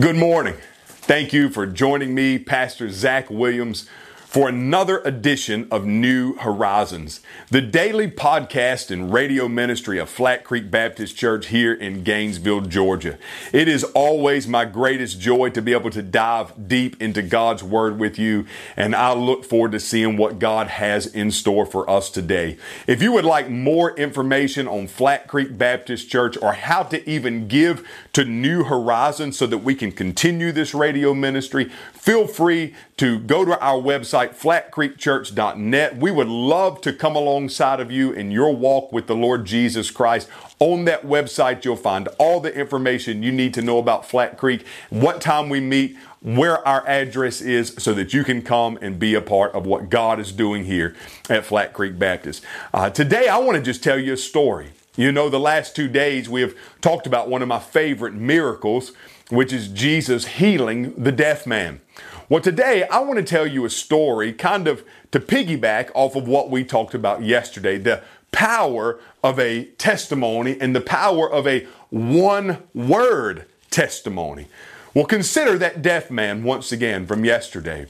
Good morning. Thank you for joining me, Pastor Zach Williams, for another edition of New Horizons, the daily podcast and radio ministry of Flat Creek Baptist Church here in Gainesville, Georgia. It is always my greatest joy to be able to dive deep into God's Word with you, and I look forward to seeing what God has in store for us today. If you would like more information on Flat Creek Baptist Church or how to even give to New Horizons so that we can continue this radio ministry, feel free to go to our website, flatcreekchurch.net. We would love to come alongside of you in your walk with the Lord Jesus Christ. On that website, you'll find all the information you need to know about Flat Creek, what time we meet, where our address is, so that you can come and be a part of what God is doing here at Flat Creek Baptist. Uh, today, I want to just tell you a story. You know, the last two days we have talked about one of my favorite miracles, which is Jesus healing the deaf man. Well, today I want to tell you a story kind of to piggyback off of what we talked about yesterday the power of a testimony and the power of a one word testimony. Well, consider that deaf man once again from yesterday.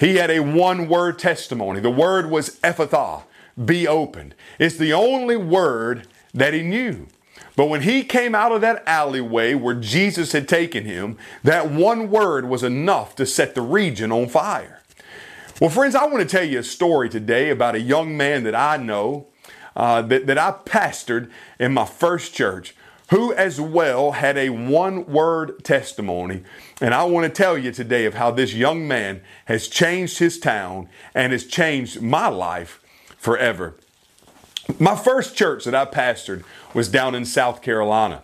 He had a one word testimony. The word was Ephphatha, be opened. It's the only word that he knew. But when he came out of that alleyway where Jesus had taken him, that one word was enough to set the region on fire. Well, friends, I want to tell you a story today about a young man that I know, uh, that, that I pastored in my first church, who as well had a one word testimony. And I want to tell you today of how this young man has changed his town and has changed my life forever. My first church that I pastored was down in South Carolina.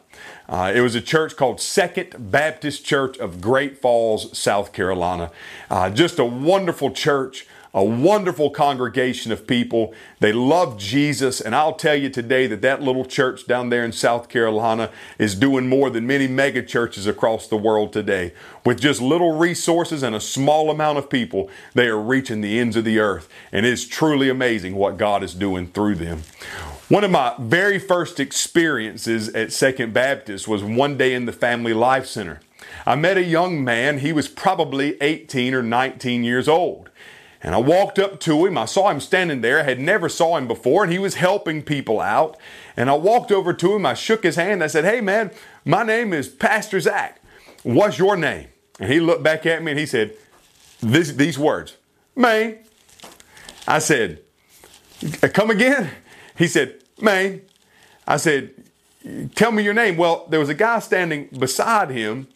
Uh, it was a church called Second Baptist Church of Great Falls, South Carolina. Uh, just a wonderful church, a wonderful congregation of people. They love Jesus, and I'll tell you today that that little church down there in South Carolina is doing more than many mega churches across the world today. With just little resources and a small amount of people, they are reaching the ends of the earth, and it's truly amazing what God is doing through them. One of my very first experiences at Second Baptist was one day in the Family Life Center. I met a young man, he was probably 18 or 19 years old. And I walked up to him. I saw him standing there. I had never saw him before, and he was helping people out. And I walked over to him. I shook his hand. I said, "Hey, man, my name is Pastor Zach. What's your name?" And he looked back at me and he said, this, "These words, Mane." I said, "Come again?" He said, Mane. I said, Tell me your name. Well, there was a guy standing beside him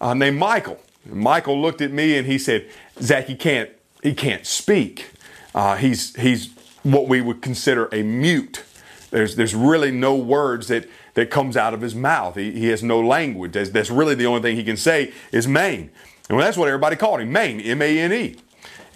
uh, named Michael. Michael looked at me and he said, Zach, he can't, he can't speak. Uh, he's, he's what we would consider a mute. There's, there's really no words that, that comes out of his mouth. He, he has no language. That's, that's really the only thing he can say is Mane. And well, that's what everybody called him, Mane, M-A-N-E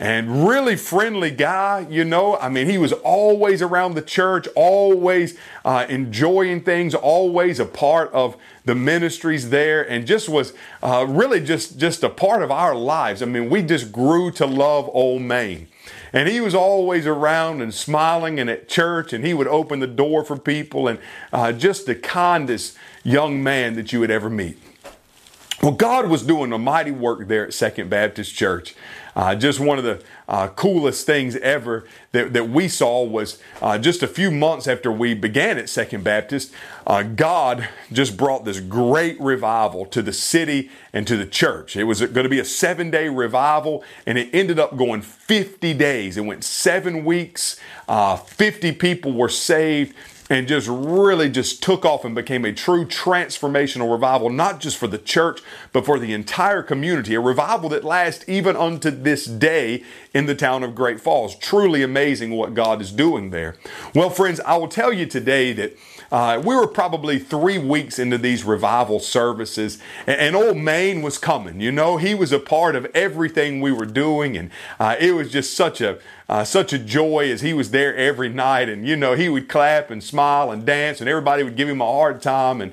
and really friendly guy, you know. I mean, he was always around the church, always uh, enjoying things, always a part of the ministries there, and just was uh, really just just a part of our lives. I mean, we just grew to love Old Mane. And he was always around and smiling and at church, and he would open the door for people, and uh, just the kindest young man that you would ever meet. Well, God was doing a mighty work there at Second Baptist Church. Uh, just one of the uh, coolest things ever that, that we saw was uh, just a few months after we began at Second Baptist, uh, God just brought this great revival to the city and to the church. It was going to be a seven day revival, and it ended up going 50 days. It went seven weeks, uh, 50 people were saved and just really just took off and became a true transformational revival, not just for the church, but for the entire community. A revival that lasts even unto this day in the town of Great Falls. Truly amazing what God is doing there. Well, friends, I will tell you today that uh, we were probably three weeks into these revival services, and, and, old Mane was coming. You know, he was a part of everything we were doing, and uh, it was just such a uh, such a joy as he was there every night. And you know, he would clap and smile and dance, and everybody would give him a hard time. And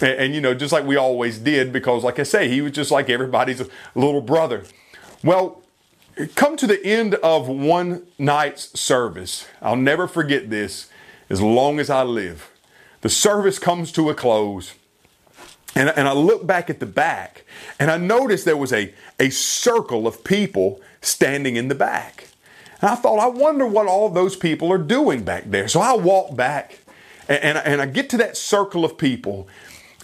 and, and you know, just like we always did, because like I say, he was just like everybody's little brother. Well, come to the end of one night's service. I'll never forget this as long as I live. The service comes to a close. And, and I look back at the back and I noticed there was a, a circle of people standing in the back. And I thought, I wonder what all those people are doing back there. So I walk back and, and, and I get to that circle of people,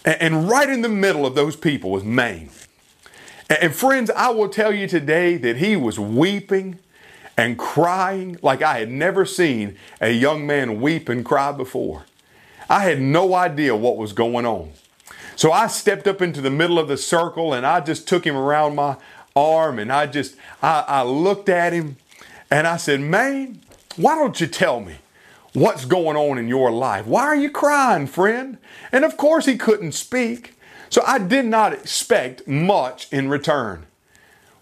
and, and right in the middle of those people was Mane. And, friends, I will tell you today that he was weeping and crying like I had never seen a young man weep and cry before. I had no idea what was going on. So I stepped up into the middle of the circle and I just took him around my arm and I just, I, I looked at him and I said, Man, why don't you tell me what's going on in your life? Why are you crying, friend? And of course, he couldn't speak. So I did not expect much in return.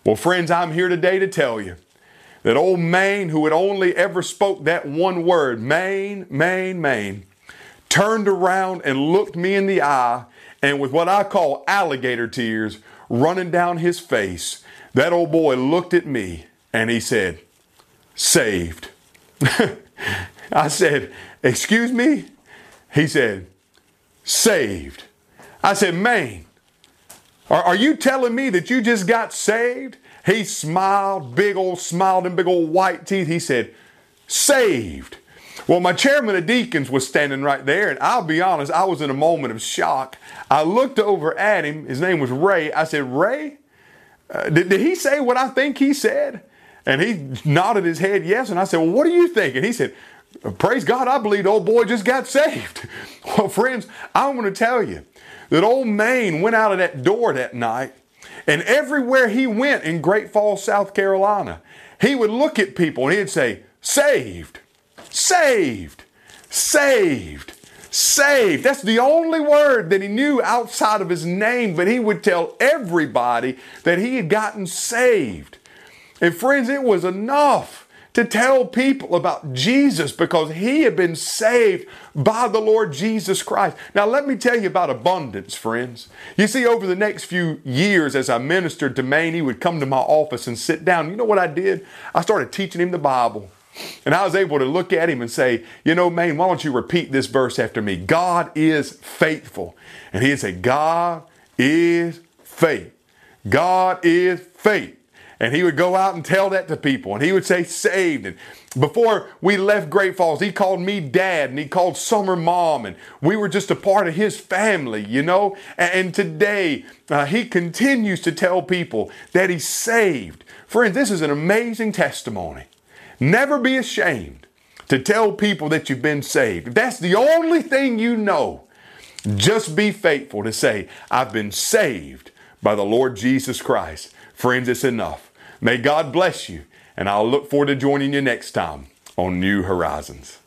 Well, friends, I'm here today to tell you that old Mane, who had only ever spoke that one word, Mane, Mane, Mane, turned around and looked me in the eye and with what I call alligator tears running down his face, that old boy looked at me and he said, Saved. I said, Excuse me? He said, Saved. I said, Mane, are, are you telling me that you just got saved? He smiled, big old smiled and big old white teeth. He said, Saved. Well, my chairman of deacons was standing right there, and I'll be honest, I was in a moment of shock. I looked over at him. His name was Ray. I said, Ray, uh, did, did he say what I think he said? And he nodded his head yes. And I said, Well, what do you think? And he said, Praise God, I believe the old boy just got saved. Well, friends, I want to tell you that old Mane went out of that door that night, and everywhere he went in Great Falls, South Carolina, he would look at people and he'd say, Saved saved, saved, saved. That's the only word that he knew outside of his name, but he would tell everybody that he had gotten saved. And friends, it was enough to tell people about Jesus because he had been saved by the Lord Jesus Christ. Now, let me tell you about abundance, friends. You see, over the next few years, as I ministered to Mane, he would come to my office and sit down. You know what I did? I started teaching him the Bible. And I was able to look at him and say, You know, man, why don't you repeat this verse after me? God is faithful. And he'd say, God is faith. God is faith. And he would go out and tell that to people. And he would say, saved. And before we left Great Falls, he called me dad and he called Summer mom. And we were just a part of his family, you know. And today, uh, he continues to tell people that he's saved. Friends, this is an amazing testimony. Never be ashamed to tell people that you've been saved. If that's the only thing you know, just be faithful to say, I've been saved by the Lord Jesus Christ. Friends, it's enough. May God bless you, and I'll look forward to joining you next time on New Horizons.